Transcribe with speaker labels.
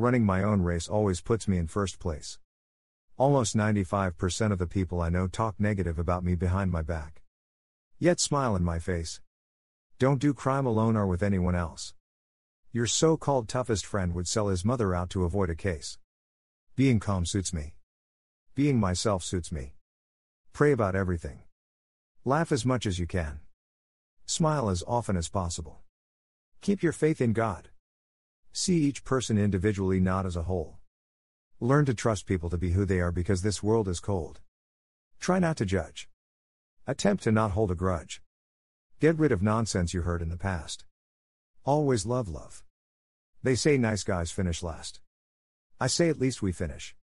Speaker 1: Running my own race always puts me in first place. Almost 95% of the people I know talk negative about me behind my back. Yet smile in my face. Don't do crime alone or with anyone else. Your so called toughest friend would sell his mother out to avoid a case. Being calm suits me. Being myself suits me. Pray about everything. Laugh as much as you can. Smile as often as possible. Keep your faith in God. See each person individually, not as a whole. Learn to trust people to be who they are because this world is cold. Try not to judge. Attempt to not hold a grudge. Get rid of nonsense you heard in the past. Always love love. They say nice guys finish last. I say at least we finish.